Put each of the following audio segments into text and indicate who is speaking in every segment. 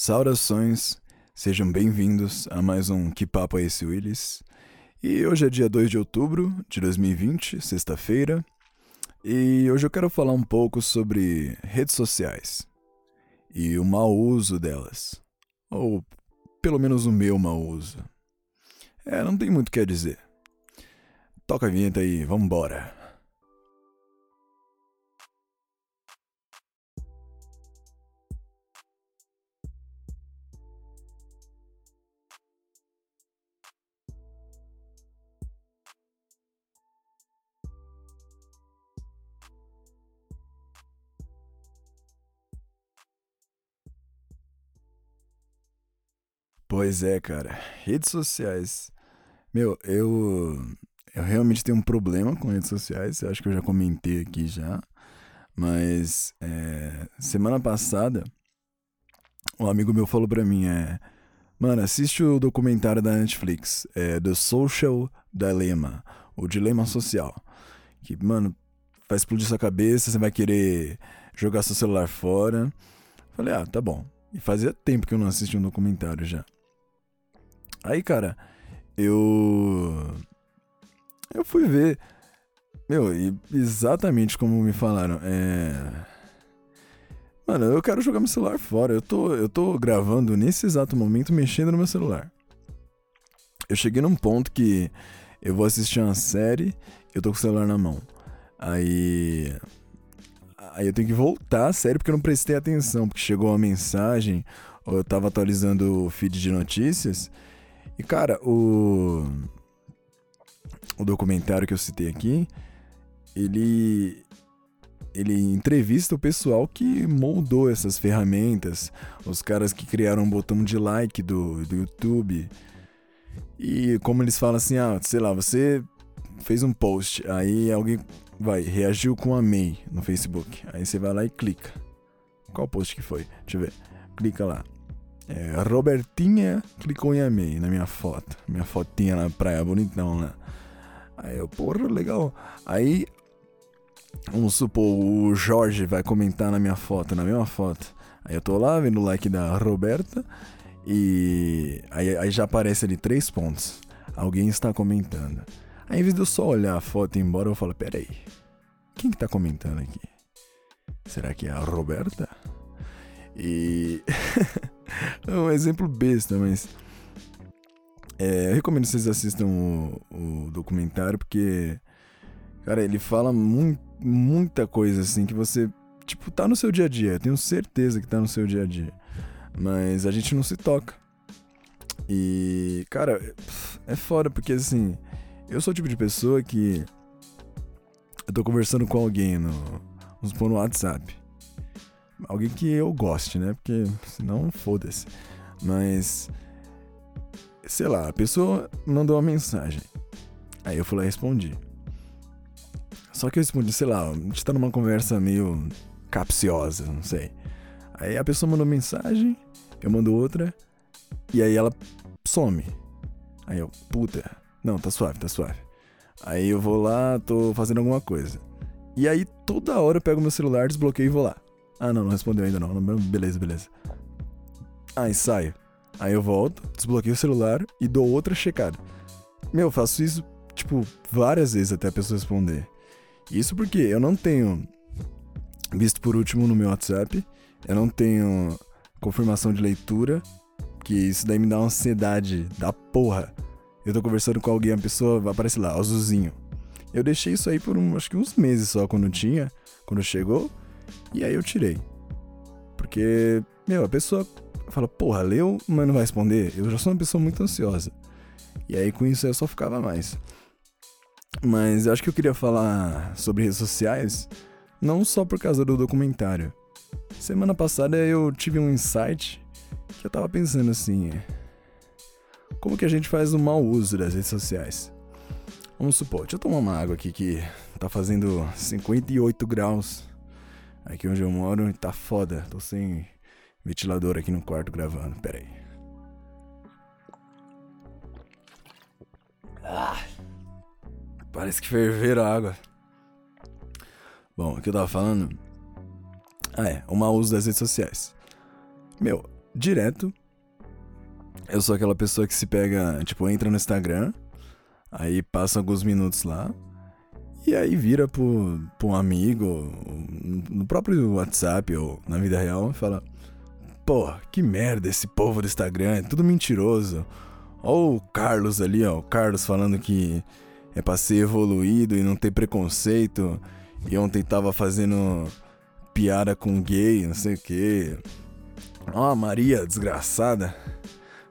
Speaker 1: Saudações, sejam bem-vindos a mais um Que Papo é esse Willis? E hoje é dia 2 de outubro de 2020, sexta-feira, e hoje eu quero falar um pouco sobre redes sociais e o mau uso delas, ou pelo menos o meu mau uso. É, não tem muito o que dizer. Toca a vinheta aí, vambora! Pois é, cara. Redes sociais. Meu, eu. Eu realmente tenho um problema com redes sociais. Eu acho que eu já comentei aqui já. Mas. É, semana passada. Um amigo meu falou pra mim: é. Mano, assiste o documentário da Netflix. É The Social Dilemma. O Dilema Social. Que, mano, vai explodir sua cabeça. Você vai querer jogar seu celular fora. Falei: ah, tá bom. E fazia tempo que eu não assisti um documentário já. Aí, cara, eu. Eu fui ver. Meu, exatamente como me falaram. É. Mano, eu quero jogar meu celular fora. Eu tô, eu tô gravando nesse exato momento mexendo no meu celular. Eu cheguei num ponto que eu vou assistir uma série, eu tô com o celular na mão. Aí. Aí eu tenho que voltar a série porque eu não prestei atenção, porque chegou uma mensagem, ou eu tava atualizando o feed de notícias. E cara, o o documentário que eu citei aqui, ele ele entrevista o pessoal que moldou essas ferramentas, os caras que criaram um botão de like do, do YouTube. E como eles falam assim, ah, sei lá, você fez um post, aí alguém vai, reagiu com amei no Facebook. Aí você vai lá e clica. Qual post que foi? Deixa eu ver. Clica lá. É, Robertinha clicou em amei na minha foto. Minha fotinha na praia, bonitão lá. Aí eu, porra, legal. Aí, vamos supor, o Jorge vai comentar na minha foto, na mesma foto. Aí eu tô lá vendo o like da Roberta e aí, aí já aparece ali três pontos. Alguém está comentando. Aí, em vez de eu só olhar a foto e ir embora, eu falo: peraí, quem que tá comentando aqui? Será que é a Roberta? E. é um exemplo besta, mas. É, eu recomendo que vocês assistam o, o, documentário, porque. Cara, ele fala mu muita coisa assim que você. Tipo, tá no seu dia a dia. Eu tenho certeza que tá no seu dia a dia. Mas a gente não se toca. E. Cara, é foda, porque assim. Eu sou o tipo de pessoa que. Eu tô conversando com alguém no. Vamos supor no WhatsApp. Alguém que eu goste, né? Porque senão foda-se. Mas. Sei lá, a pessoa mandou uma mensagem. Aí eu fui lá e respondi. Só que eu respondi, sei lá, a gente tá numa conversa meio capciosa, não sei. Aí a pessoa mandou mensagem, eu mando outra, e aí ela some. Aí eu, puta, não, tá suave, tá suave. Aí eu vou lá, tô fazendo alguma coisa. E aí toda hora eu pego meu celular, desbloqueio e vou lá. Ah, não, não respondeu ainda não. Beleza, beleza. Aí saio. Aí eu volto, desbloqueio o celular e dou outra checada. Meu, eu faço isso, tipo, várias vezes até a pessoa responder. Isso porque eu não tenho visto por último no meu WhatsApp, eu não tenho confirmação de leitura, que isso daí me dá uma ansiedade da porra. Eu tô conversando com alguém, a pessoa aparece lá, azulzinho. Eu deixei isso aí por um, acho que uns meses só quando tinha, quando chegou. E aí eu tirei. Porque, meu, a pessoa fala, porra, leu, mas não vai responder. Eu já sou uma pessoa muito ansiosa. E aí com isso eu só ficava mais. Mas eu acho que eu queria falar sobre redes sociais, não só por causa do documentário. Semana passada eu tive um insight que eu tava pensando assim: como que a gente faz o mau uso das redes sociais? Vamos supor, deixa eu tomar uma água aqui que tá fazendo 58 graus Aqui onde eu moro tá foda. Tô sem ventilador aqui no quarto gravando. Pera aí. Ah, parece que ferveram a água. Bom, o que eu tava falando. Ah, é. O mau uso das redes sociais. Meu, direto, eu sou aquela pessoa que se pega, tipo, entra no Instagram, aí passa alguns minutos lá, e aí vira pro, um amigo, no próprio WhatsApp ou na vida real, e fala: Pô, que merda esse povo do Instagram, é tudo mentiroso. Ó o Carlos ali, ó, o Carlos falando que é pra ser evoluído e não ter preconceito. E ontem tava fazendo piada com gay, não sei o que. Ó a Maria, desgraçada,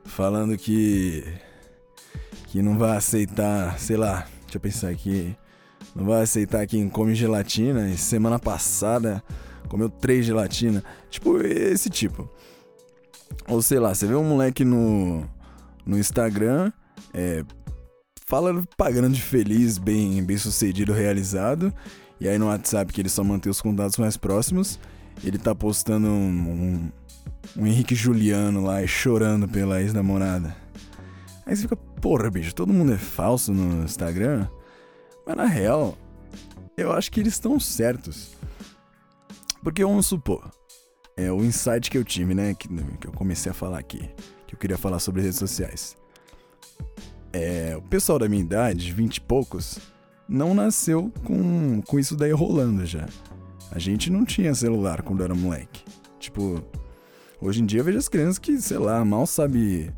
Speaker 1: falando que. que não vai aceitar, sei lá, deixa eu pensar aqui. Não vai aceitar quem come gelatina e semana passada comeu três gelatina. Tipo, esse tipo. Ou sei lá, você vê um moleque no, no Instagram, é, fala pagando de feliz, bem, bem sucedido, realizado. E aí no WhatsApp, que ele só mantém os contatos mais próximos, ele tá postando um, um, um Henrique Juliano lá e chorando pela ex-namorada. Aí você fica, porra, bicho, todo mundo é falso no Instagram? Mas na real, eu acho que eles estão certos. Porque vamos supor, é o insight que eu tive, né? Que, que eu comecei a falar aqui, que eu queria falar sobre redes sociais. É, o pessoal da minha idade, 20 e poucos, não nasceu com, com isso daí rolando já. A gente não tinha celular quando era moleque. Tipo, hoje em dia eu vejo as crianças que, sei lá, mal sabe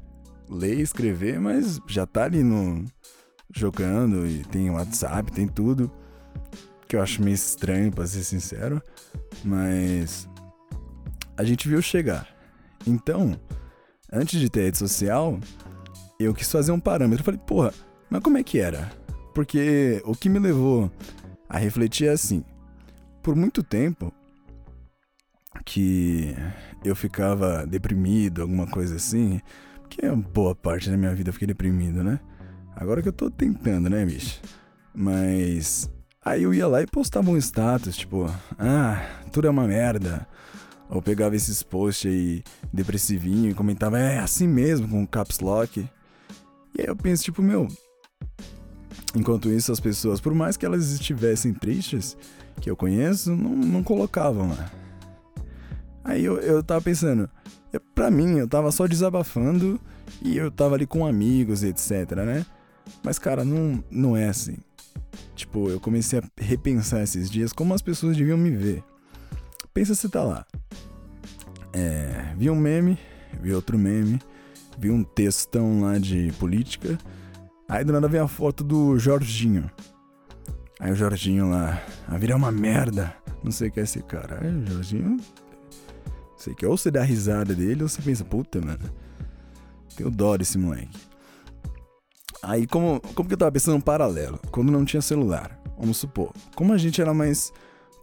Speaker 1: ler e escrever, mas já tá ali no, jogando e tem WhatsApp, tem tudo. Que eu acho meio estranho, pra ser sincero. Mas a gente viu chegar. Então, antes de ter rede social, eu quis fazer um parâmetro. Eu falei, porra, mas como é que era? Porque o que me levou a refletir é assim: por muito tempo que eu ficava deprimido, alguma coisa assim, que é boa parte da minha vida eu fiquei deprimido, né? Agora que eu tô tentando, né, bicho? Mas. Aí eu ia lá e postava um status, tipo, ah, tudo é uma merda. Ou pegava esses posts aí depressivinho e comentava, é assim mesmo, com caps lock. E aí eu penso, tipo, meu. Enquanto isso, as pessoas, por mais que elas estivessem tristes, que eu conheço, não, não colocavam lá. Aí eu, eu tava pensando, pra mim, eu tava só desabafando e eu tava ali com amigos, etc, né? Mas, cara, não, não é assim. Tipo, eu comecei a repensar esses dias como as pessoas deviam me ver. Pensa se tá lá. É, vi um meme, vi outro meme, vi um textão lá de política. Aí do nada vem a foto do Jorginho. Aí o Jorginho lá, a vida é uma merda. Não sei o que é esse cara. Aí o Jorginho. Sei que ou você dá risada dele ou você pensa, puta, mano. Tenho dó desse moleque. Aí, como, como que eu tava pensando um paralelo? Quando não tinha celular, vamos supor. Como a gente era mais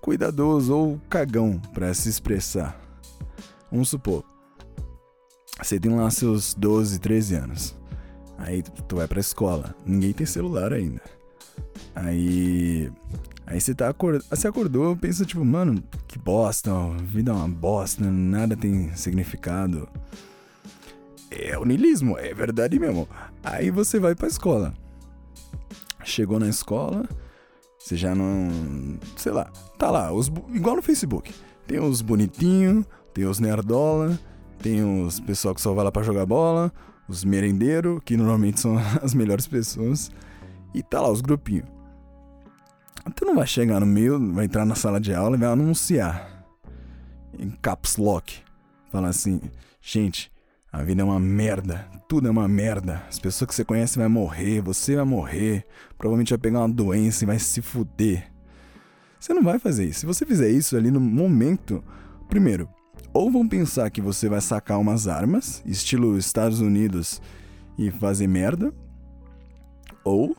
Speaker 1: cuidadoso ou cagão para se expressar. Vamos supor. Você tem lá seus 12, 13 anos. Aí tu vai pra escola. Ninguém tem celular ainda. Aí. Aí você tá acord... você acordou, pensa tipo, mano, que bosta, ó, vida é uma bosta, nada tem significado é o niilismo, é verdade mesmo. Aí você vai pra escola. Chegou na escola, você já não. Sei lá, tá lá, os, igual no Facebook. Tem os bonitinhos, tem os nerdola, tem os pessoal que só vai lá pra jogar bola, os merendeiros, que normalmente são as melhores pessoas, e tá lá os grupinhos. Tu não vai chegar no meio, vai entrar na sala de aula e vai anunciar em caps lock. Falar assim, gente, a vida é uma merda, tudo é uma merda. As pessoas que você conhece vão morrer, você vai morrer, provavelmente vai pegar uma doença e vai se fuder. Você não vai fazer isso. Se você fizer isso ali no momento, primeiro, ou vão pensar que você vai sacar umas armas, estilo Estados Unidos, e fazer merda, ou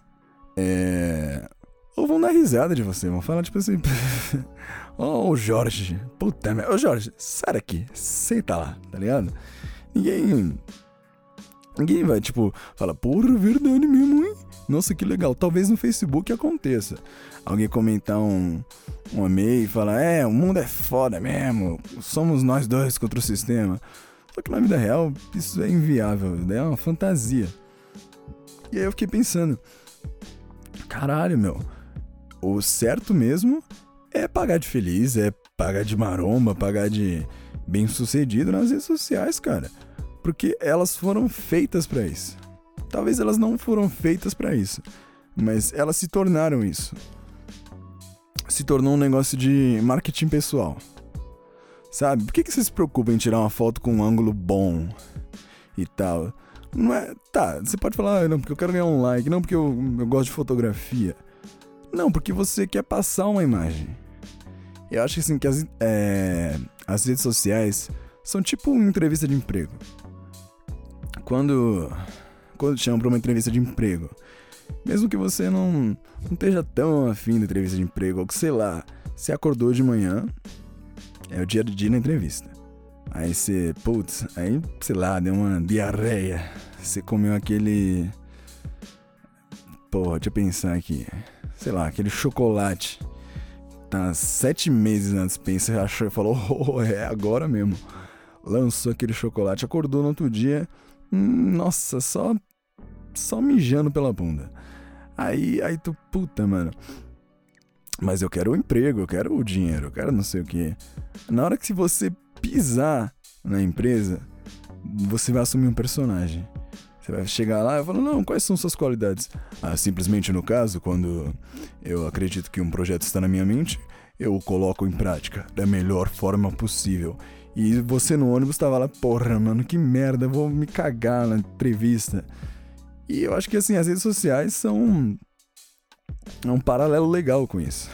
Speaker 1: é, ou vão dar risada de você, vão falar tipo assim, ô oh, Jorge, puta merda, ô Jorge, sai daqui, senta lá, tá ligado? Ninguém. Ninguém vai, tipo, fala, porra, verdade mesmo, hein? Nossa, que legal. Talvez no Facebook aconteça. Alguém comentar um, um e-mail e falar, é, o mundo é foda mesmo. Somos nós dois contra o sistema. Só que na vida real, isso é inviável, né? é uma fantasia. E aí eu fiquei pensando, caralho, meu, o certo mesmo é pagar de feliz, é pagar de maromba, pagar de bem sucedido nas redes sociais, cara. Porque elas foram feitas para isso. Talvez elas não foram feitas para isso, mas elas se tornaram isso. Se tornou um negócio de marketing pessoal. Sabe? Por que, que você se preocupa em tirar uma foto com um ângulo bom e tal? Não é. Tá, você pode falar, ah, não, porque eu quero ganhar um like, não porque eu, eu gosto de fotografia. Não, porque você quer passar uma imagem. Eu acho assim que as, é, as redes sociais são tipo uma entrevista de emprego. Quando, quando te chamam para uma entrevista de emprego, mesmo que você não, não esteja tão afim da entrevista de emprego, ou que sei lá, você acordou de manhã, é o dia de dia na entrevista. Aí você, putz, aí sei lá, deu uma diarreia. Você comeu aquele. Porra, deixa eu pensar aqui. Sei lá, aquele chocolate tá sete meses na dispensa, achou e falou, oh, é agora mesmo. Lançou aquele chocolate, acordou no outro dia, nossa, só só mijando pela bunda. Aí, aí tu, puta, mano. Mas eu quero o emprego, eu quero o dinheiro, eu quero não sei o que. Na hora que você pisar na empresa, você vai assumir um personagem. Você vai chegar lá e falar, não, quais são suas qualidades? Ah, simplesmente no caso, quando eu acredito que um projeto está na minha mente, eu o coloco em prática da melhor forma possível. E você no ônibus estava lá, porra, mano, que merda, vou me cagar na entrevista. E eu acho que assim, as redes sociais são é um paralelo legal com isso.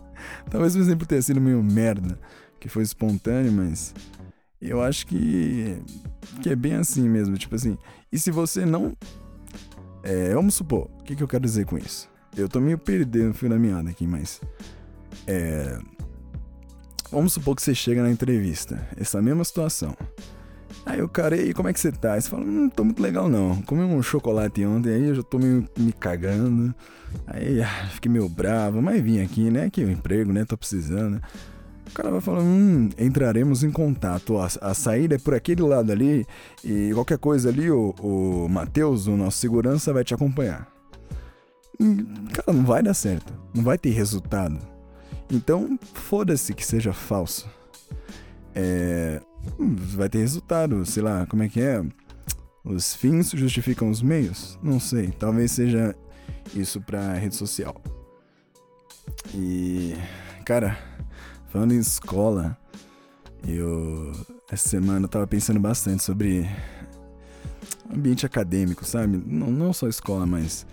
Speaker 1: Talvez o exemplo tenha sido meio merda, que foi espontâneo, mas eu acho que, que é bem assim mesmo. Tipo assim, e se você não. É, vamos supor, o que, que eu quero dizer com isso? Eu tô meio perdendo o fio da meada aqui, mas. É. Vamos supor que você chega na entrevista, essa mesma situação. Aí o cara, e como é que você tá? Você fala, não tô muito legal não. Comi um chocolate ontem, aí eu já tô meio me cagando. Aí ah, fiquei meio bravo, mas vim aqui, né? Que o emprego, né? Tô precisando. O cara vai falando, hum, entraremos em contato. A, a saída é por aquele lado ali. E qualquer coisa ali, o, o Matheus, o nosso segurança, vai te acompanhar. Hum, cara, não vai dar certo. Não vai ter resultado. Então, foda-se que seja falso. É, hum, vai ter resultado, sei lá, como é que é? Os fins justificam os meios? Não sei, talvez seja isso pra rede social. E, cara, Falando em escola, eu essa semana eu tava pensando bastante sobre ambiente acadêmico, sabe? Não, não só escola, mas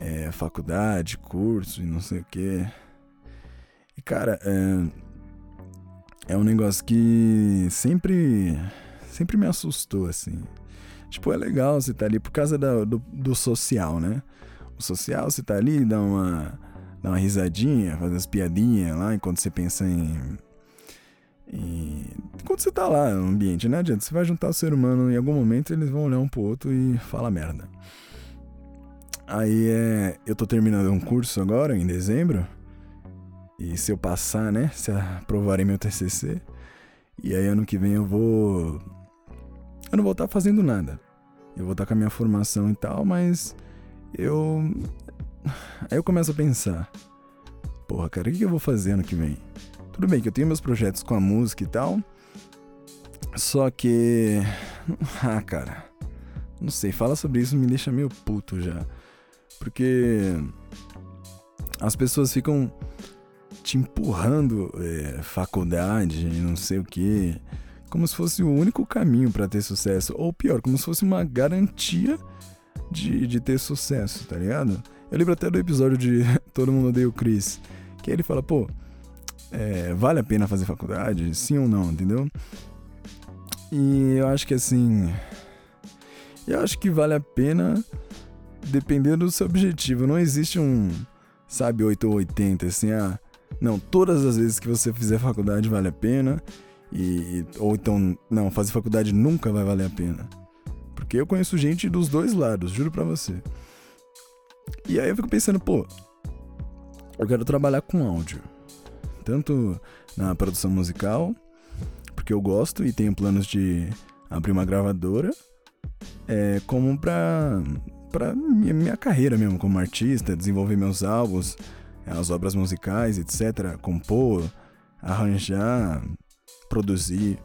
Speaker 1: é, faculdade, curso e não sei o que. E cara, é, é um negócio que sempre, sempre me assustou, assim. Tipo, é legal você tá ali por causa do, do social, né? O social, você tá ali, dá uma dar uma risadinha, fazer as piadinhas lá enquanto você pensa em. enquanto você tá lá no ambiente, né? adianta. Você vai juntar o ser humano em algum momento eles vão olhar um pro outro e falar merda. Aí é. Eu tô terminando um curso agora, em dezembro. E se eu passar, né? Se aprovarem meu TCC. E aí ano que vem eu vou. Eu não vou estar tá fazendo nada. Eu vou estar tá com a minha formação e tal, mas eu Aí eu começo a pensar: porra, cara, o que eu vou fazer ano que vem? Tudo bem que eu tenho meus projetos com a música e tal, só que. Ah, cara, não sei, fala sobre isso me deixa meio puto já. Porque as pessoas ficam te empurrando é, faculdade não sei o que, como se fosse o único caminho para ter sucesso. Ou pior, como se fosse uma garantia de, de ter sucesso, tá ligado? Eu lembro até do episódio de Todo Mundo Odeia o Chris, que ele fala, pô, é, vale a pena fazer faculdade? Sim ou não, entendeu? E eu acho que assim. Eu acho que vale a pena dependendo do seu objetivo. Não existe um, sabe, 8 ou 80, assim, ah. Não, todas as vezes que você fizer faculdade vale a pena. E, ou então, não, fazer faculdade nunca vai valer a pena. Porque eu conheço gente dos dois lados, juro pra você. E aí eu fico pensando, pô, eu quero trabalhar com áudio. Tanto na produção musical, porque eu gosto e tenho planos de abrir uma gravadora, é, como pra, pra minha, minha carreira mesmo, como artista, desenvolver meus álbuns, as obras musicais, etc. Compor, arranjar, produzir.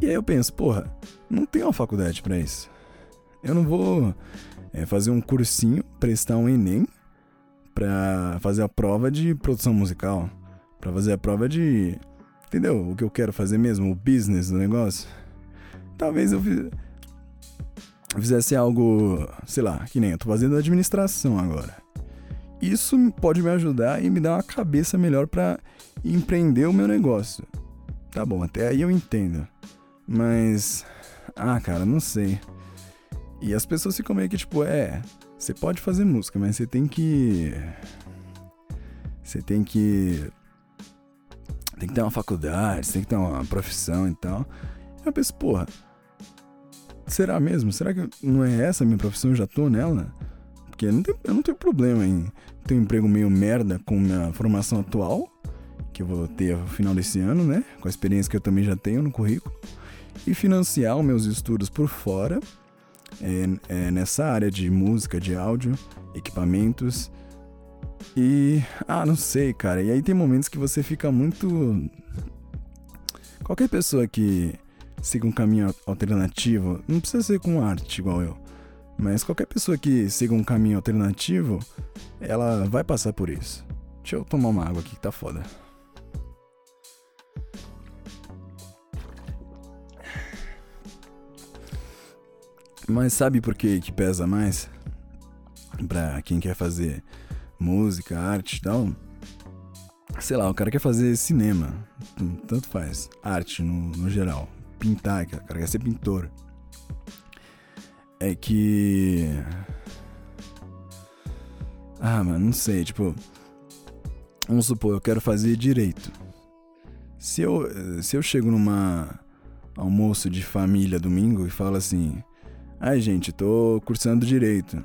Speaker 1: E aí eu penso, porra, não tem uma faculdade para isso. Eu não vou é, fazer um cursinho, prestar um Enem pra fazer a prova de produção musical, pra fazer a prova de. Entendeu? O que eu quero fazer mesmo, o business do negócio. Talvez eu fizesse algo, sei lá, que nem eu tô fazendo administração agora. Isso pode me ajudar e me dar uma cabeça melhor para empreender o meu negócio. Tá bom, até aí eu entendo. Mas. Ah, cara, não sei. E as pessoas ficam meio que tipo, é. Você pode fazer música, mas você tem que. Você tem que. Tem que ter uma faculdade, tem que ter uma profissão e tal. Eu penso, porra. Será mesmo? Será que não é essa a minha profissão? Eu já tô nela? Porque eu não tenho, tenho problema em ter um emprego meio merda com minha formação atual, que eu vou ter no final desse ano, né? Com a experiência que eu também já tenho no currículo e financiar os meus estudos por fora é, é, nessa área de música, de áudio, equipamentos. E. Ah, não sei, cara. E aí tem momentos que você fica muito. Qualquer pessoa que siga um caminho alternativo, não precisa ser com arte igual eu, mas qualquer pessoa que siga um caminho alternativo, ela vai passar por isso. Deixa eu tomar uma água aqui que tá foda. Mas sabe por que, que pesa mais? Pra quem quer fazer música, arte e tal. Sei lá, o cara quer fazer cinema. Tanto faz. Arte no, no geral. Pintar, o cara quer ser pintor. É que. Ah, mano, não sei, tipo. Vamos supor, eu quero fazer direito. Se eu, se eu chego numa almoço de família domingo e falo assim: Ai, gente, tô cursando direito.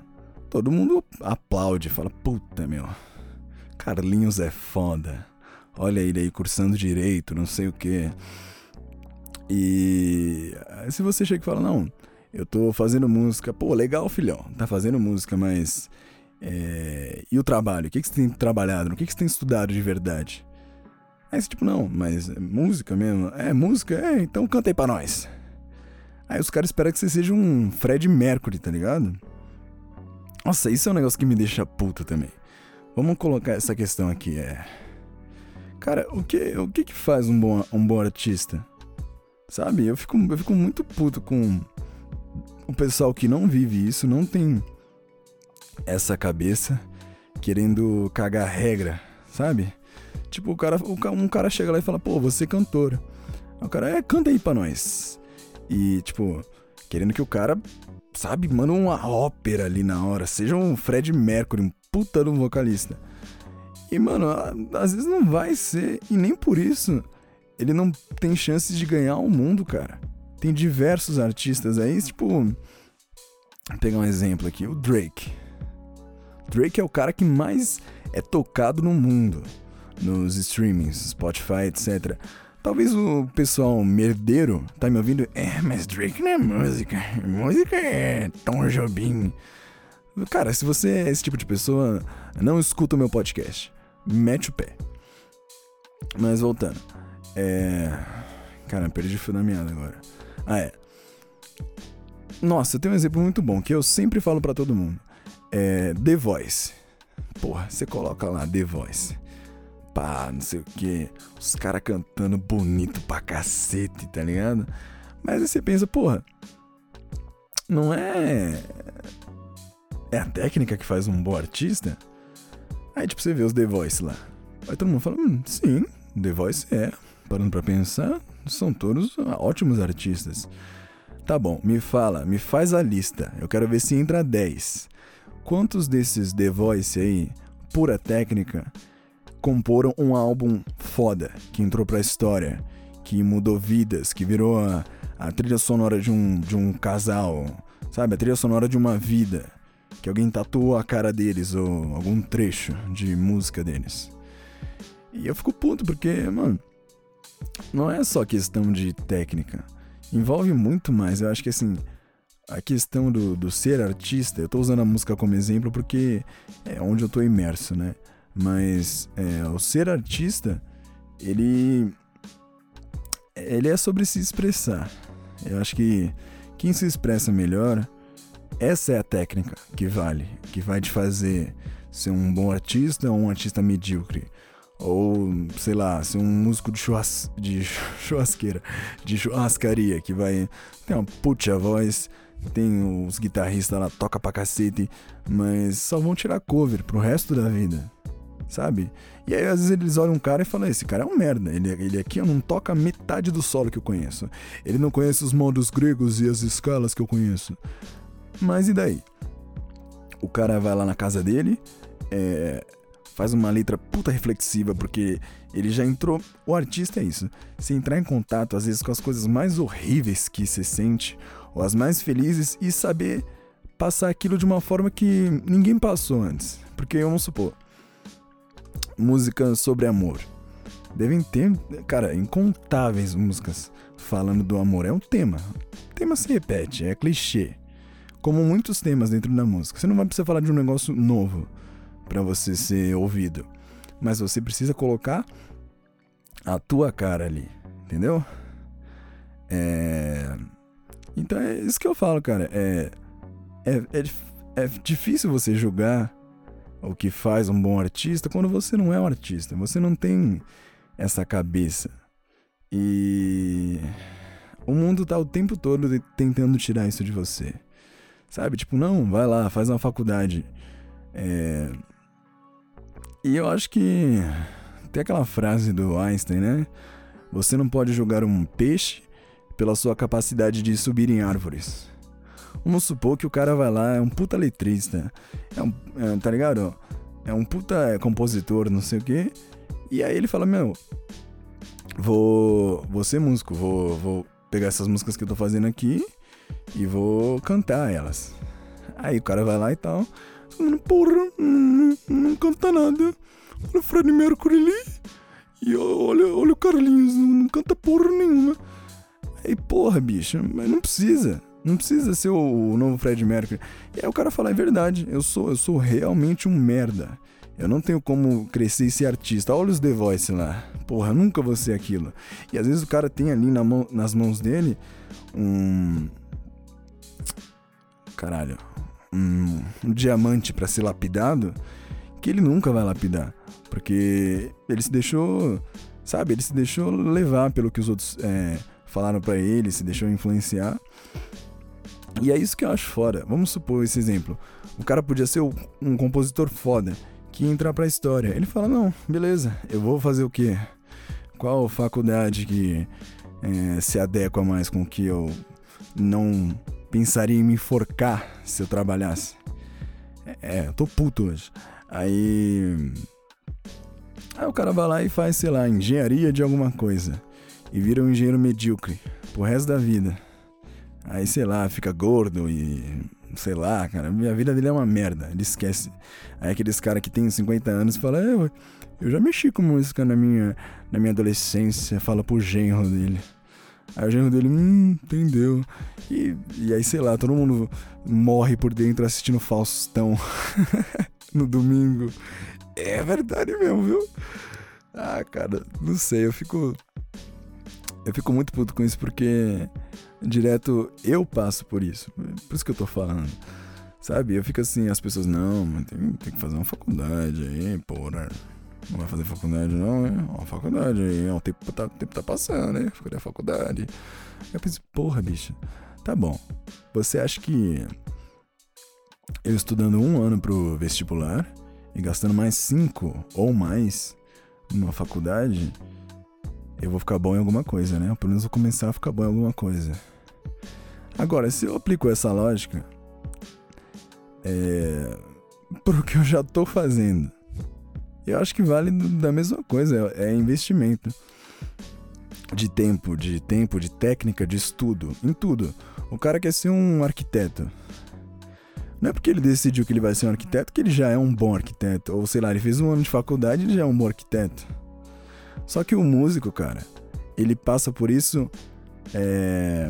Speaker 1: Todo mundo aplaude, fala: Puta, meu. Carlinhos é foda. Olha ele aí cursando direito, não sei o que. E se você chega e fala: Não, eu tô fazendo música. Pô, legal, filhão. Tá fazendo música, mas. É... E o trabalho? O que, que você tem trabalhado? O que, que você tem estudado de verdade? Aí você, tipo, não, mas é música mesmo? É música? É, então canta aí pra nós. Aí os caras esperam que você seja um Fred Mercury, tá ligado? Nossa, isso é um negócio que me deixa puto também. Vamos colocar essa questão aqui, é. Cara, o que, o que que faz um bom, um bom artista? Sabe? Eu fico, eu fico muito puto com o pessoal que não vive isso, não tem essa cabeça querendo cagar regra, sabe? Tipo, o cara, um cara chega lá e fala, pô, você é cantor. O cara, é, canta aí pra nós. E, tipo, querendo que o cara, sabe, manda uma ópera ali na hora. Seja um Fred Mercury, um puta de um vocalista. E, mano, às vezes não vai ser. E nem por isso ele não tem chances de ganhar o mundo, cara. Tem diversos artistas aí, tipo. Vou pegar um exemplo aqui, o Drake. Drake é o cara que mais é tocado no mundo, nos streamings, Spotify, etc. Talvez o pessoal merdeiro tá me ouvindo. É, mas Drake não é música. Música é Tom Jobim. Cara, se você é esse tipo de pessoa, não escuta o meu podcast. Mete o pé. Mas voltando. É. Cara, perdi o fio da meada agora. Ah, é. Nossa, tenho um exemplo muito bom que eu sempre falo para todo mundo. É The Voice. Porra, você coloca lá The Voice pá, não sei o que. Os caras cantando bonito pra cacete, tá ligado? Mas aí você pensa, porra, não é. É a técnica que faz um bom artista? Aí, tipo, você vê os The Voice lá. Aí todo mundo fala, hum, sim, The Voice é. Parando pra pensar, são todos ótimos artistas. Tá bom, me fala, me faz a lista. Eu quero ver se entra 10. Quantos desses The Voice aí, pura técnica, comporam um álbum foda, que entrou pra história, que mudou vidas, que virou a, a trilha sonora de um, de um casal, sabe? A trilha sonora de uma vida, que alguém tatuou a cara deles ou algum trecho de música deles. E eu fico puto porque, mano, não é só questão de técnica, envolve muito mais. Eu acho que assim, a questão do, do ser artista, eu tô usando a música como exemplo porque é onde eu tô imerso, né? Mas é, o ser artista, ele ele é sobre se expressar. Eu acho que quem se expressa melhor, essa é a técnica que vale, que vai te fazer ser um bom artista ou um artista medíocre. Ou, sei lá, ser um músico de, churras, de churrasqueira, de churrascaria, que vai ter uma puta voz, tem os guitarristas lá, toca pra cacete, mas só vão tirar cover pro resto da vida, sabe? E aí às vezes eles olham um cara e falam, esse cara é um merda, ele, ele aqui não toca metade do solo que eu conheço, ele não conhece os modos gregos e as escalas que eu conheço. Mas e daí? O cara vai lá na casa dele, é, faz uma letra puta reflexiva, porque ele já entrou. O artista é isso. Se entrar em contato, às vezes, com as coisas mais horríveis que você sente, ou as mais felizes, e saber passar aquilo de uma forma que ninguém passou antes. Porque vamos supor, música sobre amor. Devem ter, cara, incontáveis músicas falando do amor. É um tema. O tema se repete, é clichê. Como muitos temas dentro da música. Você não vai precisar falar de um negócio novo para você ser ouvido. Mas você precisa colocar a tua cara ali, entendeu? É... Então é isso que eu falo, cara. É... É, é, é difícil você julgar o que faz um bom artista quando você não é um artista. Você não tem essa cabeça. E o mundo tá o tempo todo tentando tirar isso de você. Sabe? Tipo, não, vai lá, faz uma faculdade. É... E eu acho que tem aquela frase do Einstein, né? Você não pode julgar um peixe pela sua capacidade de subir em árvores. Vamos supor que o cara vai lá, é um puta letrista, é um, é, tá ligado? É um puta compositor, não sei o quê. E aí ele fala, meu, vou, vou ser músico, vou, vou pegar essas músicas que eu tô fazendo aqui e vou cantar elas. Aí o cara vai lá e tal. Porra, não, não canta nada. Olha o Fred Mercury ali. E olha, olha o Carlinhos, não canta porra nenhuma. Aí, porra, bicho, mas não precisa. Não precisa ser o, novo Fred Mercury. E aí o cara fala, é verdade, eu sou, eu sou realmente um merda. Eu não tenho como crescer e ser artista. Olha os The Voice lá. Porra, nunca vou ser aquilo. E às vezes o cara tem ali na mão, nas mãos dele um. Caralho um, um diamante para ser lapidado que ele nunca vai lapidar. Porque ele se deixou, sabe, ele se deixou levar pelo que os outros é, falaram para ele, se deixou influenciar. E é isso que eu acho foda. Vamos supor esse exemplo. O cara podia ser um compositor foda que entrar pra história. Ele fala: Não, beleza, eu vou fazer o quê? Qual faculdade que é, se adequa mais com o que eu não pensaria em me enforcar se eu trabalhasse. É, eu tô puto hoje. Aí. Aí o cara vai lá e faz, sei lá, engenharia de alguma coisa. E vira um engenheiro medíocre pro resto da vida. Aí, sei lá, fica gordo e. Sei lá, cara. A vida dele é uma merda. Ele esquece. Aí aqueles caras que tem 50 anos falam, é, eu já mexi com música na minha, na minha adolescência. Fala pro genro dele. Aí o genro dele, hum, entendeu. E, e aí, sei lá, todo mundo morre por dentro assistindo Faustão no domingo. É verdade mesmo, viu? Ah, cara, não sei, eu fico. Eu fico muito puto com isso porque direto eu passo por isso. Por isso que eu tô falando. Sabe? Eu fico assim, as pessoas, não, tem, tem que fazer uma faculdade aí, porra. Não vai fazer faculdade, não, é? Uma faculdade aí, o tempo tá, o tempo tá passando, né? Fazer a faculdade. Eu pensei, porra, bicho, tá bom. Você acha que eu estudando um ano pro vestibular e gastando mais cinco ou mais numa faculdade, eu vou ficar bom em alguma coisa, né? Pelo menos vou começar a ficar bom em alguma coisa. Agora, se eu aplico essa lógica, é. pro que eu já tô fazendo eu acho que vale da mesma coisa, é investimento de tempo, de tempo, de técnica, de estudo, em tudo. O cara quer ser um arquiteto. Não é porque ele decidiu que ele vai ser um arquiteto que ele já é um bom arquiteto. Ou sei lá, ele fez um ano de faculdade e ele já é um bom arquiteto. Só que o músico, cara, ele passa por isso é...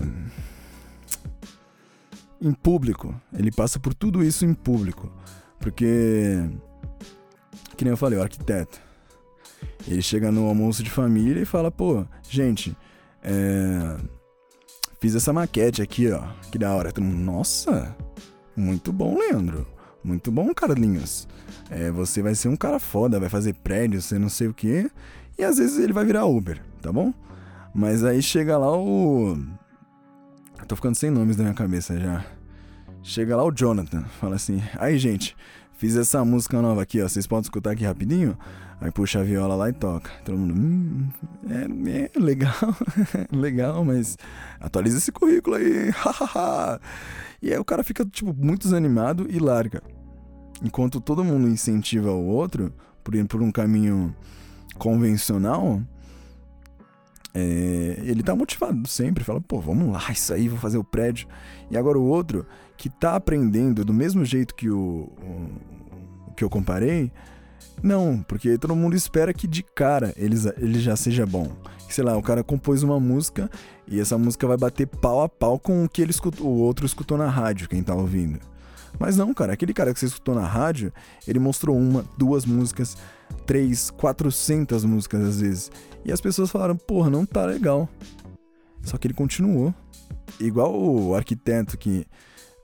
Speaker 1: em público. Ele passa por tudo isso em público. Porque que nem eu falei, o arquiteto. Ele chega no almoço de família e fala, pô, gente, é... fiz essa maquete aqui, ó. Que da hora. Nossa, muito bom, Leandro. Muito bom, Carlinhos. É, você vai ser um cara foda, vai fazer prédio, você não sei o que. E às vezes ele vai virar Uber, tá bom? Mas aí chega lá o. Tô ficando sem nomes na minha cabeça já. Chega lá o Jonathan, fala assim: aí gente, fiz essa música nova aqui, ó. Vocês podem escutar aqui rapidinho? Aí puxa a viola lá e toca. Todo mundo, hum, é, é legal, legal, mas atualiza esse currículo aí, hahaha. e aí o cara fica, tipo, muito desanimado e larga. Enquanto todo mundo incentiva o outro por ir por um caminho convencional, é, ele tá motivado sempre, fala, pô, vamos lá, isso aí, vou fazer o prédio. E agora o outro, que tá aprendendo do mesmo jeito que o, o, que eu comparei, não, porque todo mundo espera que de cara ele, ele já seja bom. Sei lá, o cara compôs uma música e essa música vai bater pau a pau com o que ele escutou, o outro escutou na rádio, quem tá ouvindo. Mas não, cara, aquele cara que você escutou na rádio, ele mostrou uma, duas músicas, três, quatrocentas músicas às vezes. E as pessoas falaram, porra, não tá legal. Só que ele continuou. Igual o arquiteto que.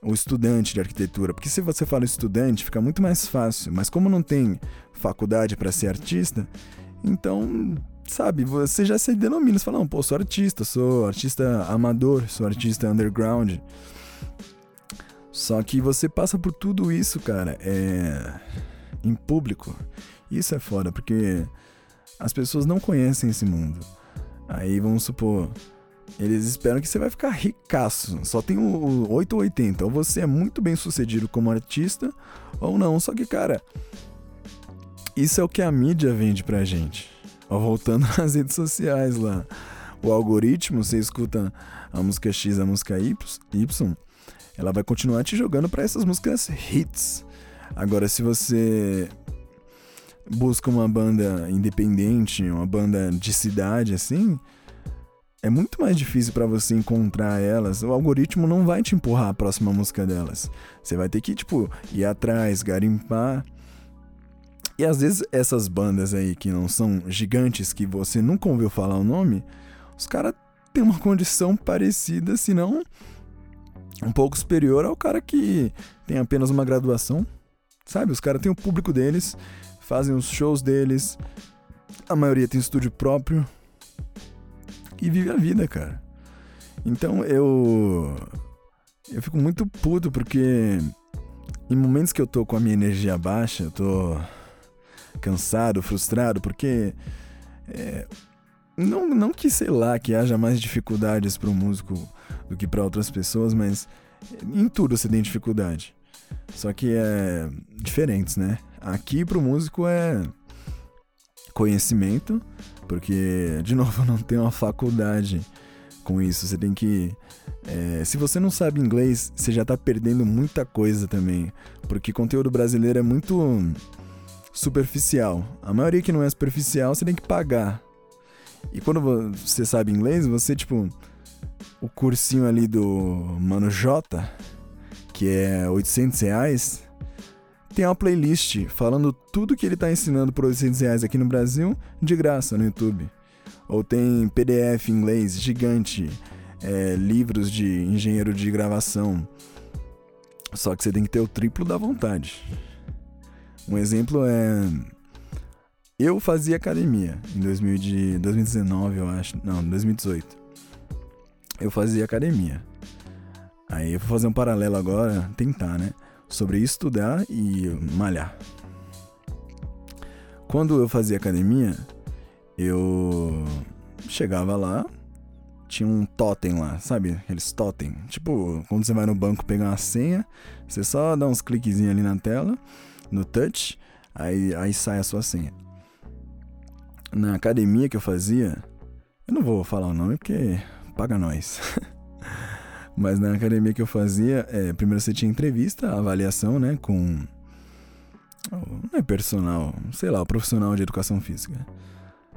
Speaker 1: O estudante de arquitetura. Porque se você fala estudante, fica muito mais fácil. Mas como não tem faculdade para ser artista, então, sabe, você já se denomina. Você fala, não, pô, sou artista, sou artista amador, sou artista underground. Só que você passa por tudo isso, cara, é em público. Isso é foda, porque as pessoas não conhecem esse mundo. Aí vamos supor, eles esperam que você vai ficar ricaço. Só tem o 8 ou 80. Ou você é muito bem sucedido como artista, ou não. Só que, cara, isso é o que a mídia vende pra gente. Ó, voltando nas redes sociais lá. O algoritmo, você escuta a música X, a música Y, ela vai continuar te jogando para essas músicas hits. Agora, se você busca uma banda independente, uma banda de cidade assim, é muito mais difícil para você encontrar elas. O algoritmo não vai te empurrar a próxima música delas. Você vai ter que, tipo, ir atrás, garimpar. E às vezes essas bandas aí que não são gigantes, que você nunca ouviu falar o nome, os caras têm uma condição parecida, se não um pouco superior ao cara que tem apenas uma graduação. Sabe? Os caras têm o público deles, fazem os shows deles, a maioria tem estúdio próprio e vive a vida, cara. Então eu. Eu fico muito puto porque em momentos que eu tô com a minha energia baixa, eu tô cansado, frustrado, porque. É, não, não que, sei lá, que haja mais dificuldades para um músico do que para outras pessoas, mas em tudo você tem dificuldade. Só que é diferentes, né? Aqui pro músico é conhecimento, porque, de novo, não tem uma faculdade com isso. Você tem que. É, se você não sabe inglês, você já tá perdendo muita coisa também. Porque conteúdo brasileiro é muito superficial. A maioria que não é superficial, você tem que pagar. E quando você sabe inglês, você, tipo, o cursinho ali do Mano J, que é 800 reais, tem uma playlist falando tudo que ele está ensinando por 800 reais aqui no Brasil de graça no YouTube. Ou tem PDF em inglês gigante, é, livros de engenheiro de gravação. Só que você tem que ter o triplo da vontade. Um exemplo é. Eu fazia academia em 2019, eu acho. Não, 2018 eu fazia academia. Aí eu vou fazer um paralelo agora, tentar, né? Sobre estudar e malhar. Quando eu fazia academia, eu chegava lá, tinha um totem lá, sabe? Aqueles totem. Tipo, quando você vai no banco pegar uma senha, você só dá uns cliquezinhos ali na tela, no touch, aí, aí sai a sua senha. Na academia que eu fazia, eu não vou falar o nome porque paga nós. Mas na academia que eu fazia, é, primeiro você tinha entrevista, avaliação, né, com não é personal, sei lá, o profissional de educação física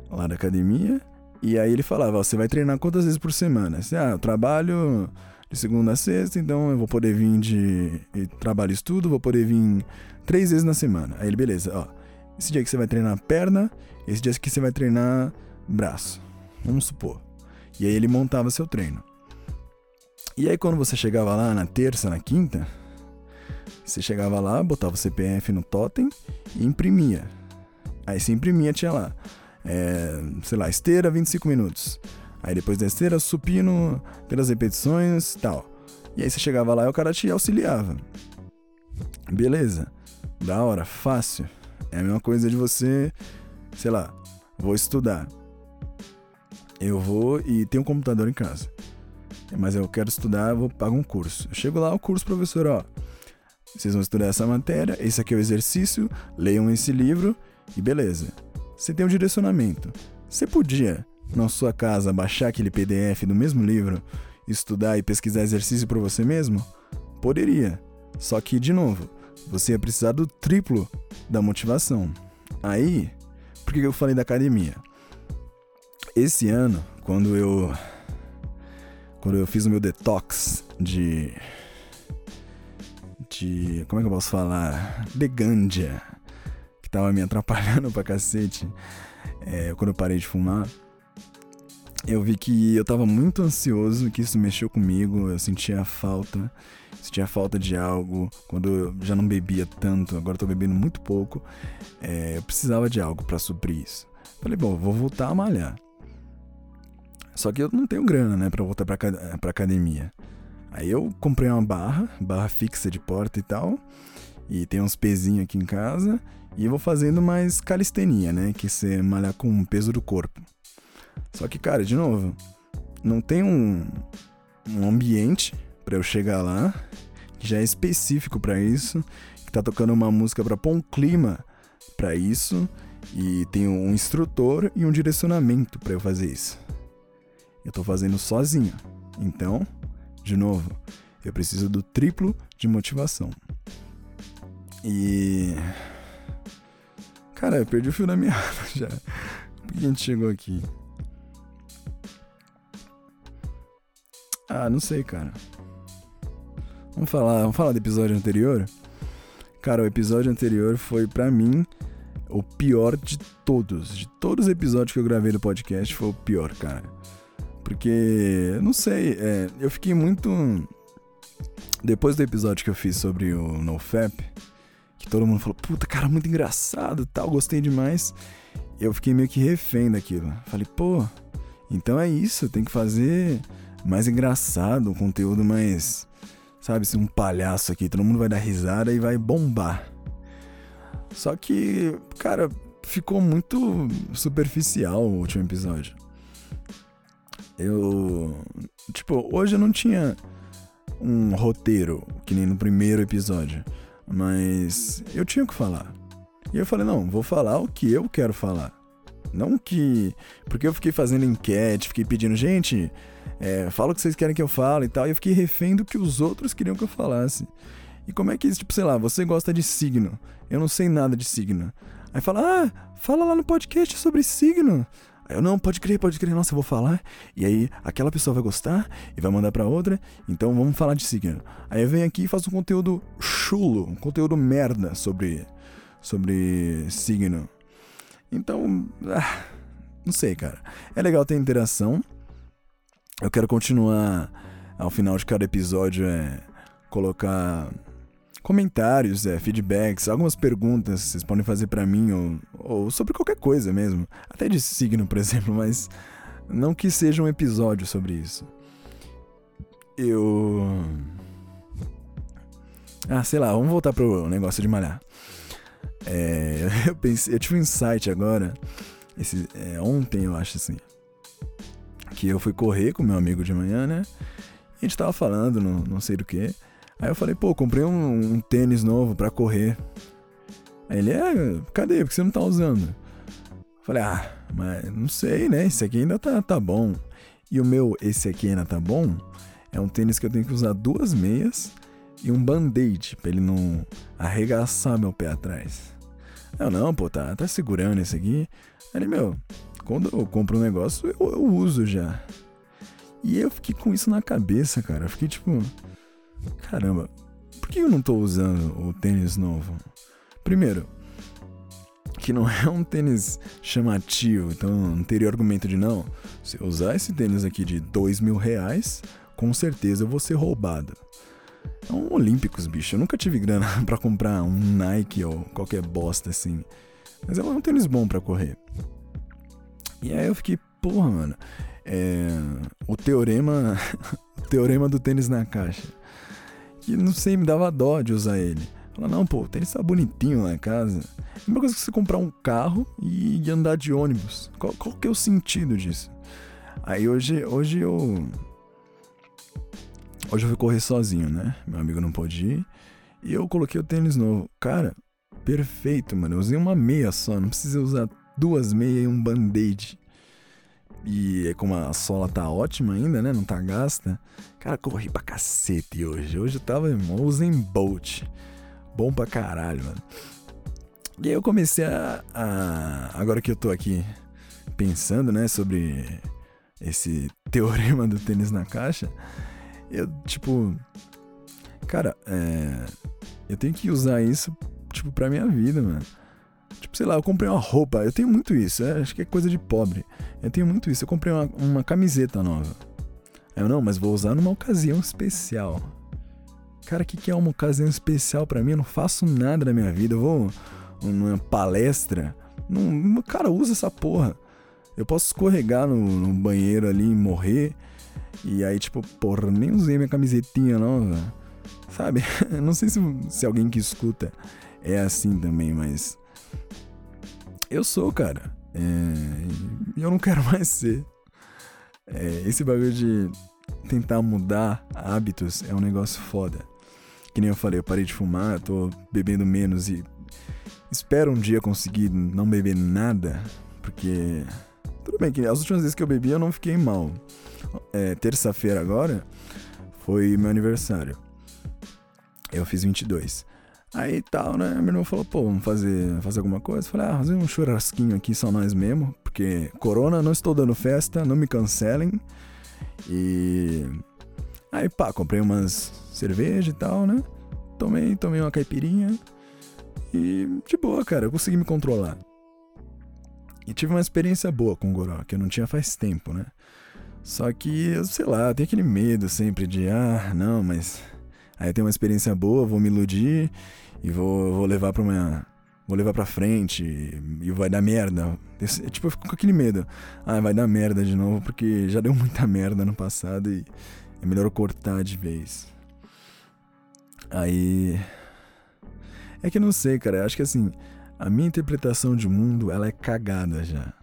Speaker 1: lá da academia. E aí ele falava, ó, você vai treinar quantas vezes por semana? Você, ah, eu trabalho de segunda a sexta, então eu vou poder vir de trabalho e estudo, vou poder vir três vezes na semana. Aí ele, beleza, ó, esse dia que você vai treinar perna, esse dia que você vai treinar braço. Vamos supor. E aí ele montava seu treino. E aí quando você chegava lá na terça, na quinta, você chegava lá, botava o CPF no totem e imprimia. Aí se imprimia, tinha lá, é, sei lá, esteira 25 minutos. Aí depois da esteira, supino pelas repetições tal. E aí você chegava lá e o cara te auxiliava. Beleza, da hora, fácil. É a mesma coisa de você, sei lá, vou estudar. Eu vou e tenho um computador em casa. Mas eu quero estudar, vou pagar um curso. Eu chego lá, o curso, professor, ó. Vocês vão estudar essa matéria, esse aqui é o exercício, leiam esse livro e beleza. Você tem um direcionamento. Você podia, na sua casa, baixar aquele PDF do mesmo livro, estudar e pesquisar exercício por você mesmo? Poderia. Só que, de novo, você ia precisar do triplo da motivação. Aí, por que eu falei da academia? Esse ano, quando eu quando eu fiz o meu detox de de como é que eu posso falar? De ganja, que tava me atrapalhando pra cacete. É, quando eu parei de fumar, eu vi que eu tava muito ansioso, que isso mexeu comigo, eu sentia falta, sentia falta de algo, quando eu já não bebia tanto, agora tô bebendo muito pouco, é, eu precisava de algo para suprir isso. Falei, bom, vou voltar a malhar. Só que eu não tenho grana, né, pra voltar pra, pra academia. Aí eu comprei uma barra, barra fixa de porta e tal, e tem uns pezinhos aqui em casa, e vou fazendo mais calistenia, né, que você malhar com o peso do corpo. Só que, cara, de novo, não tem um, um ambiente para eu chegar lá que já é específico para isso, que tá tocando uma música para pôr um clima para isso e tem um instrutor e um direcionamento para eu fazer isso. Eu tô fazendo sozinho. Então, de novo, eu preciso do triplo de motivação. E cara, eu perdi o fio da meada já. Por que a gente chegou aqui? Ah, não sei, cara. Vamos falar, vamos falar do episódio anterior? Cara, o episódio anterior foi para mim o pior de todos. De todos os episódios que eu gravei do podcast, foi o pior, cara. Porque, não sei, é, eu fiquei muito. Depois do episódio que eu fiz sobre o NoFap, que todo mundo falou, puta, cara, muito engraçado tal, gostei demais. Eu fiquei meio que refém daquilo. Falei, pô, então é isso, tem que fazer mais engraçado, um conteúdo mais, sabe, assim, um palhaço aqui, todo mundo vai dar risada e vai bombar. Só que, cara, ficou muito superficial o último episódio. Eu, tipo, hoje eu não tinha um roteiro, que nem no primeiro episódio, mas eu tinha que falar. E eu falei, não, vou falar o que eu quero falar. Não que. Porque eu fiquei fazendo enquete, fiquei pedindo, gente, é, fala o que vocês querem que eu fale e tal. E eu fiquei refém do que os outros queriam que eu falasse. E como é que, tipo, sei lá, você gosta de signo? Eu não sei nada de signo. Aí fala, ah, fala lá no podcast sobre signo. Eu, não, pode crer, pode crer, nossa, eu vou falar. E aí aquela pessoa vai gostar e vai mandar pra outra. Então vamos falar de signo. Aí venho aqui e faço um conteúdo chulo, um conteúdo merda sobre, sobre signo. Então, ah, não sei, cara. É legal ter interação. Eu quero continuar ao final de cada episódio é colocar comentários, é, feedbacks, algumas perguntas vocês podem fazer para mim ou, ou sobre qualquer coisa mesmo, até de signo, por exemplo, mas não que seja um episódio sobre isso. Eu Ah, sei lá, vamos voltar pro negócio de malhar. É, eu pensei, eu tive um insight agora, esse, é, ontem eu acho assim, que eu fui correr com meu amigo de manhã, né? E a gente tava falando, não, não sei do que. Aí eu falei, pô, comprei um, um tênis novo pra correr. Aí ele, é, cadê? Porque você não tá usando? Eu falei, ah, mas não sei, né? Esse aqui ainda tá, tá bom. E o meu, esse aqui ainda tá bom, é um tênis que eu tenho que usar duas meias e um band-aid pra ele não arregaçar meu pé atrás. Eu, não, pô, tá, tá segurando esse aqui. Aí ele, meu, quando eu compro um negócio, eu, eu uso já. E eu fiquei com isso na cabeça, cara. Eu fiquei tipo, caramba, por que eu não tô usando o tênis novo? Primeiro, que não é um tênis chamativo, então não teria argumento de não. Se eu usar esse tênis aqui de dois mil reais, com certeza eu vou ser roubado. É um Olímpicos, bicho. Eu nunca tive grana para comprar um Nike ou qualquer bosta assim. Mas é um tênis bom para correr. E aí eu fiquei, porra, mano. É, o teorema. o teorema do tênis na caixa. E não sei, me dava dó de usar ele. Fala, não, pô, o tênis tá bonitinho lá em casa. É a mesma coisa que você comprar um carro e andar de ônibus. Qual, qual que é o sentido disso? Aí hoje, hoje eu. Hoje eu fui correr sozinho, né? Meu amigo não pôde ir. E eu coloquei o tênis novo. Cara, perfeito, mano. Eu usei uma meia só. Não precisei usar duas meias e um band-aid. E como a sola tá ótima ainda, né? Não tá gasta. Cara, corri pra cacete hoje. Hoje eu tava, irmão, usei Bolt. Bom pra caralho, mano. E aí eu comecei a, a. Agora que eu tô aqui pensando, né, sobre esse teorema do tênis na caixa, eu, tipo. Cara, é. Eu tenho que usar isso, tipo, pra minha vida, mano. Tipo, sei lá, eu comprei uma roupa. Eu tenho muito isso. É, acho que é coisa de pobre. Eu tenho muito isso. Eu comprei uma, uma camiseta nova. Eu não, mas vou usar numa ocasião especial. Cara, o que, que é uma ocasião especial para mim? Eu não faço nada na minha vida. Eu vou numa palestra. Não, cara, usa essa porra. Eu posso escorregar no, no banheiro ali e morrer. E aí, tipo, porra, nem usei minha camisetinha nova. Sabe? não sei se, se alguém que escuta é assim também, mas eu sou, cara. É... E eu não quero mais ser. É... Esse bagulho de tentar mudar hábitos é um negócio foda. Que nem eu falei, eu parei de fumar, tô bebendo menos e espero um dia conseguir não beber nada, porque tudo bem que as últimas vezes que eu bebi eu não fiquei mal. É, terça-feira agora foi meu aniversário. Eu fiz 22. Aí tal, né? Meu irmão falou, pô, vamos fazer, fazer alguma coisa. Falei, ah, fazer um churrasquinho aqui, só nós mesmo. Porque corona, não estou dando festa, não me cancelem. E. Aí, pá, comprei umas cerveja e tal, né? Tomei, tomei uma caipirinha. E de boa, cara, eu consegui me controlar. E tive uma experiência boa com o Goró, que eu não tinha faz tempo, né? Só que, sei lá, tem aquele medo sempre de, ah, não, mas Aí eu tenho uma experiência boa, vou me iludir e vou, vou levar pra uma. Vou levar pra frente e vai dar merda. tipo, eu fico com aquele medo. Ah, vai dar merda de novo, porque já deu muita merda no passado e é melhor cortar de vez. Aí. É que eu não sei, cara. Eu acho que assim, a minha interpretação de mundo, ela é cagada já.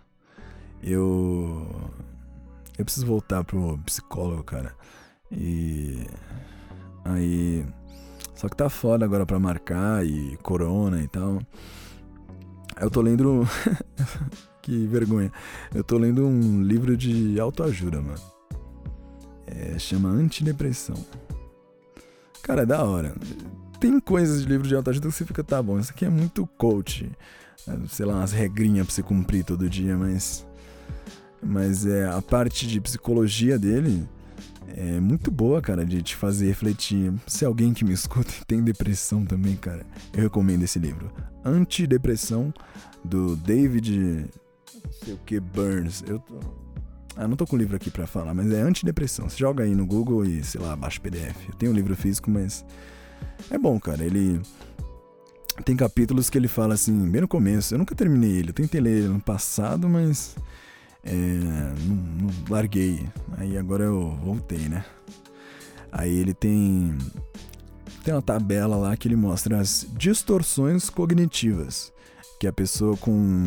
Speaker 1: Eu. Eu preciso voltar pro psicólogo, cara. E. Aí. Só que tá foda agora pra marcar e corona e tal. Eu tô lendo. que vergonha. Eu tô lendo um livro de autoajuda, mano. É, chama Antidepressão. Cara, é da hora. Tem coisas de livro de autoajuda que você fica, tá bom, isso aqui é muito coach. É, sei lá, umas regrinhas pra você cumprir todo dia, mas. Mas é a parte de psicologia dele é muito boa, cara, de te fazer refletir. Se alguém que me escuta tem depressão também, cara, eu recomendo esse livro. Antidepressão, do David. Não sei o que, Burns. Eu tô. Ah, não tô com o livro aqui para falar, mas é antidepressão. Você joga aí no Google e, sei lá, baixa o PDF. Eu tenho um livro físico, mas. É bom, cara. Ele. Tem capítulos que ele fala assim, bem no começo. Eu nunca terminei ele. Eu tentei ler ele no passado, mas é, não, não larguei. Aí agora eu voltei, né? Aí ele tem tem uma tabela lá que ele mostra as distorções cognitivas que a pessoa com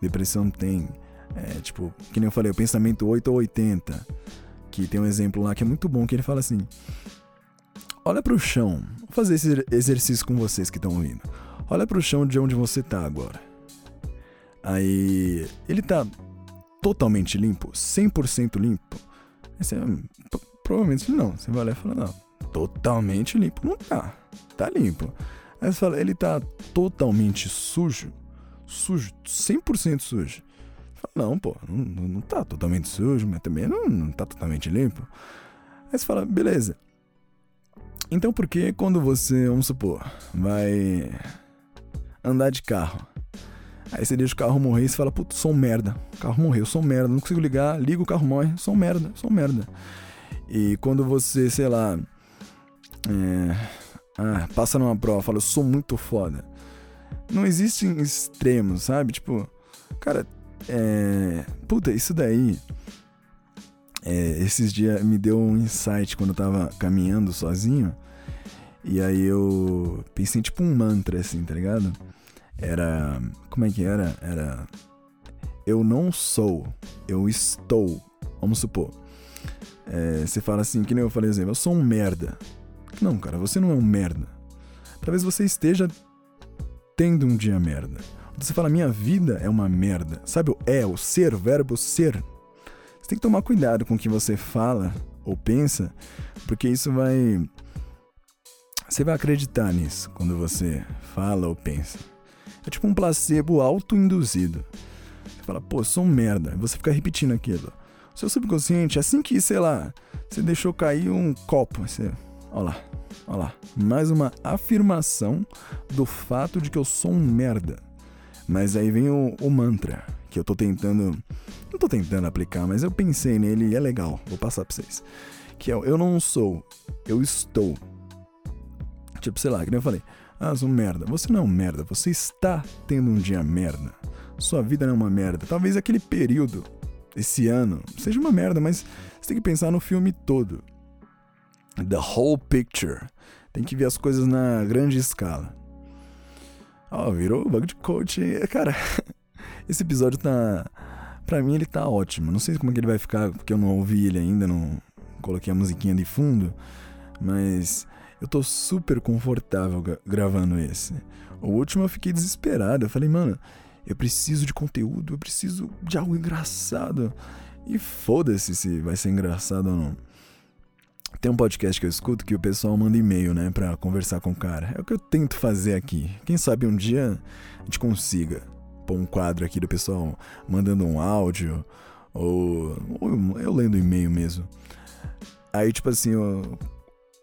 Speaker 1: depressão tem. É, tipo, que nem eu falei, o pensamento 8 ou 80. Que tem um exemplo lá que é muito bom, que ele fala assim: Olha para o chão. Vou fazer esse exercício com vocês que estão ouvindo. Olha para o chão de onde você tá agora. Aí ele tá totalmente limpo, 100% limpo, você, provavelmente não. Você vai lá e fala, não, totalmente limpo. Não tá, tá limpo. Aí você fala, ele tá totalmente sujo, sujo, 100% sujo. Fala, não, pô, não, não tá totalmente sujo, mas também não, não tá totalmente limpo. Aí você fala, beleza. Então por que quando você, vamos supor, vai andar de carro, Aí você deixa o carro morrer e você fala, puto, sou um merda. O carro morreu, sou um merda, não consigo ligar, liga o carro morre, sou um merda, sou um merda. E quando você, sei lá, é, ah, passa numa prova, fala, eu sou muito foda. Não existem extremos, sabe? Tipo, cara, é. Puta, isso daí. É, esses dias me deu um insight quando eu tava caminhando sozinho. E aí eu pensei tipo um mantra, assim, tá ligado? Era. Como é que era? Era. Eu não sou, eu estou. Vamos supor. É, você fala assim, que nem eu falei exemplo, eu sou um merda. Não, cara, você não é um merda. Talvez você esteja tendo um dia merda. Você fala, minha vida é uma merda. Sabe o é, o ser, o verbo ser? Você tem que tomar cuidado com o que você fala ou pensa, porque isso vai. Você vai acreditar nisso quando você fala ou pensa. É tipo um placebo auto-induzido. Você fala, pô, sou um merda. Você fica repetindo aquilo. O seu subconsciente, assim que, sei lá, você deixou cair um copo, você. Olha lá, olha lá. Mais uma afirmação do fato de que eu sou um merda. Mas aí vem o, o mantra, que eu tô tentando. Não tô tentando aplicar, mas eu pensei nele e é legal. Vou passar pra vocês. Que é o eu não sou, eu estou. Tipo, sei lá, que nem eu falei. Ah, sou merda. Você não é um merda, você está tendo um dia merda. Sua vida não é uma merda. Talvez aquele período, esse ano, seja uma merda, mas você tem que pensar no filme todo. The whole picture. Tem que ver as coisas na grande escala. Ó, oh, virou bug de coach. Cara, esse episódio tá. Pra mim ele tá ótimo. Não sei como é que ele vai ficar, porque eu não ouvi ele ainda, não coloquei a musiquinha de fundo. Mas eu tô super confortável gravando esse. O último eu fiquei desesperado. Eu falei, mano, eu preciso de conteúdo, eu preciso de algo engraçado. E foda-se se vai ser engraçado ou não. Tem um podcast que eu escuto que o pessoal manda e-mail, né, pra conversar com o cara. É o que eu tento fazer aqui. Quem sabe um dia a gente consiga pôr um quadro aqui do pessoal mandando um áudio ou, ou eu lendo e-mail mesmo. Aí, tipo assim, o,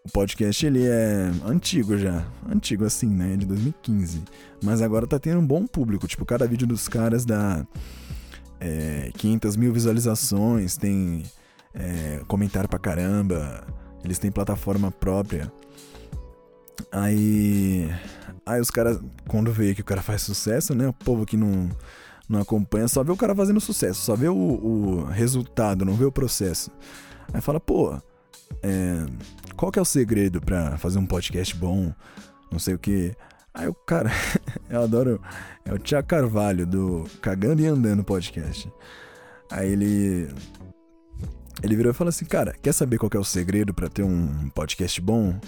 Speaker 1: o podcast ele é antigo já. Antigo assim, né? De 2015. Mas agora tá tendo um bom público. Tipo, cada vídeo dos caras dá é, 500 mil visualizações, tem é, comentário pra caramba. Eles têm plataforma própria. Aí. Aí os caras, quando vê que o cara faz sucesso, né? O povo que não, não acompanha só vê o cara fazendo sucesso, só vê o, o resultado, não vê o processo. Aí fala, pô, é, qual que é o segredo para fazer um podcast bom? Não sei o que. Aí o cara, eu adoro, é o Tia Carvalho do Cagando e Andando podcast. Aí ele ele virou e falou assim: Cara, quer saber qual é o segredo para ter um podcast bom?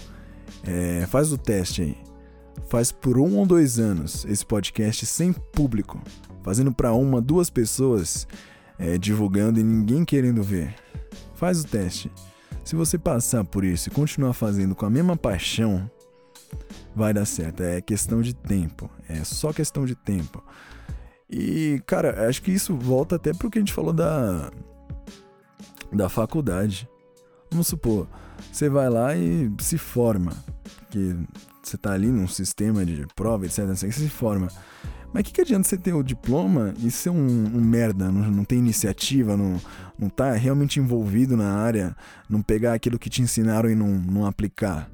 Speaker 1: É, faz o teste aí. Faz por um ou dois anos esse podcast sem público, fazendo para uma, duas pessoas, é, divulgando e ninguém querendo ver. Faz o teste. Se você passar por isso e continuar fazendo com a mesma paixão, vai dar certo. É questão de tempo. É só questão de tempo. E, cara, acho que isso volta até pro que a gente falou da da faculdade. Vamos supor, você vai lá e se forma, que você tá ali num sistema de prova, etc, você se forma. Mas o que, que adianta você ter o diploma e ser um, um merda, não, não ter iniciativa, não, não tá realmente envolvido na área, não pegar aquilo que te ensinaram e não, não aplicar?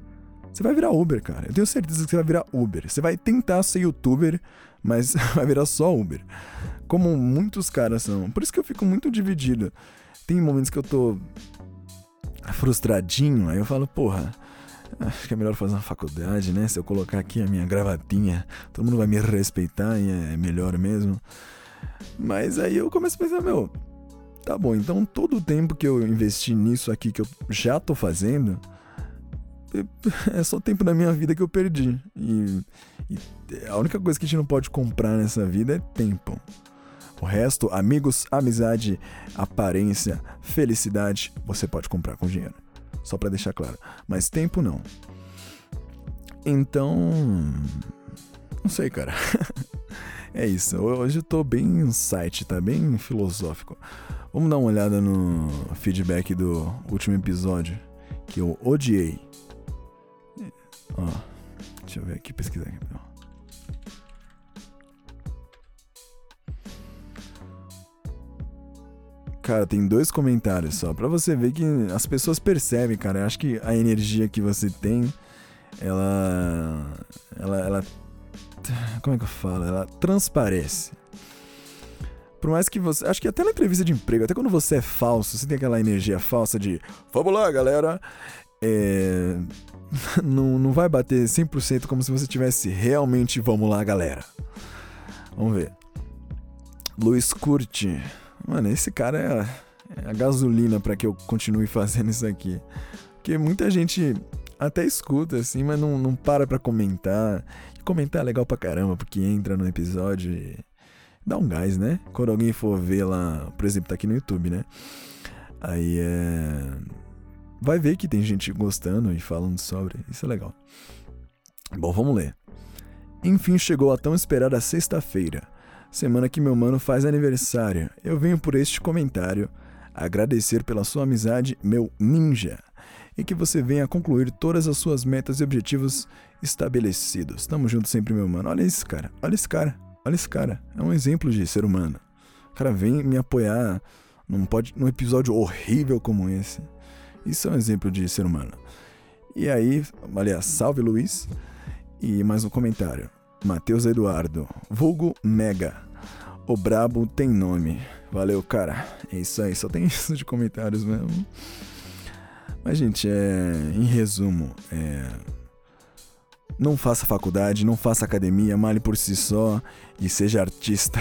Speaker 1: Você vai virar Uber, cara. Eu tenho certeza que você vai virar Uber. Você vai tentar ser youtuber, mas vai virar só Uber. Como muitos caras são. Por isso que eu fico muito dividido. Tem momentos que eu tô frustradinho, aí eu falo, porra, acho que é melhor fazer uma faculdade, né? Se eu colocar aqui a minha gravatinha, todo mundo vai me respeitar e é melhor mesmo. Mas aí eu começo a pensar, meu, tá bom, então todo o tempo que eu investi nisso aqui que eu já tô fazendo, é só tempo da minha vida que eu perdi. E, e a única coisa que a gente não pode comprar nessa vida é tempo. O resto, amigos, amizade, aparência, felicidade, você pode comprar com dinheiro. Só para deixar claro. Mas tempo não. Então. Não sei, cara. é isso. Hoje eu tô bem insight, tá bem filosófico. Vamos dar uma olhada no feedback do último episódio que eu odiei. Ó, deixa eu ver aqui, pesquisar aqui. Cara, tem dois comentários só. Pra você ver que as pessoas percebem, cara. Eu acho que a energia que você tem, ela. Ela. ela como é que eu falo? Ela transparece. Por mais que você. Acho que até na entrevista de emprego, até quando você é falso, você tem aquela energia falsa de. Vamos lá, galera. É. Não, não vai bater 100% como se você tivesse realmente. Vamos lá, galera. Vamos ver. Luiz Curti. Mano, esse cara é, é a gasolina para que eu continue fazendo isso aqui. Porque muita gente até escuta, assim, mas não, não para pra comentar. E comentar é legal pra caramba, porque entra no episódio e dá um gás, né? Quando alguém for ver lá, por exemplo, tá aqui no YouTube, né? Aí é. Vai ver que tem gente gostando e falando sobre. Isso é legal. Bom, vamos ler. Enfim, chegou a tão esperada sexta-feira semana que meu mano faz aniversário. Eu venho por este comentário agradecer pela sua amizade, meu ninja, e que você venha concluir todas as suas metas e objetivos estabelecidos. Tamo junto sempre, meu mano. Olha esse cara, olha esse cara, olha esse cara. É um exemplo de ser humano. O cara vem me apoiar num, pod, num episódio horrível como esse. Isso é um exemplo de ser humano. E aí, aliás, salve Luiz. E mais um comentário. Matheus Eduardo, vulgo Mega. O brabo tem nome. Valeu, cara. É isso aí, só tem isso de comentários mesmo. Mas, gente, é. Em resumo, é. Não faça faculdade, não faça academia, male por si só e seja artista.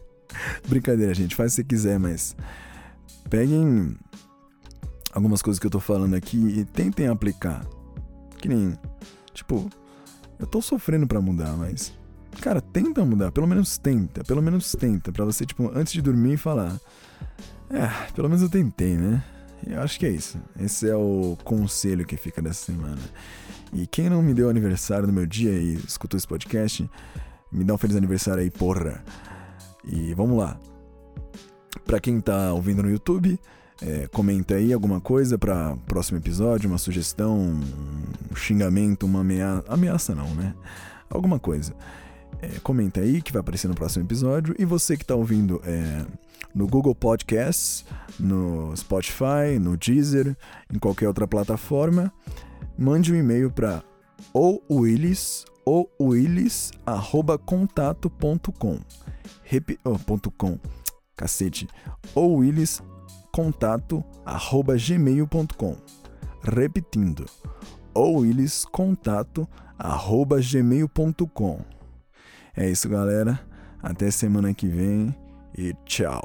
Speaker 1: Brincadeira, gente, faz se quiser, mas. Peguem algumas coisas que eu tô falando aqui e tentem aplicar. Que nem. Tipo, eu tô sofrendo para mudar, mas. Cara, tenta mudar, pelo menos tenta, pelo menos tenta, para você, tipo, antes de dormir falar. É, pelo menos eu tentei, né? Eu acho que é isso. Esse é o conselho que fica dessa semana. E quem não me deu aniversário no meu dia e escutou esse podcast, me dá um feliz aniversário aí, porra. E vamos lá. Pra quem tá ouvindo no YouTube, é, comenta aí alguma coisa para próximo episódio, uma sugestão, um xingamento, uma ameaça. Ameaça não, né? Alguma coisa. É, comenta aí que vai aparecer no próximo episódio. E você que está ouvindo é, no Google Podcasts, no Spotify, no Deezer, em qualquer outra plataforma, mande um e-mail para ou willis ou willis@contato.com. Rep... Oh, ponto .com. Cacete. ou willis contato arroba gmail.com. Repetindo, ou eles contato arroba gmail.com. É isso, galera. Até semana que vem e tchau.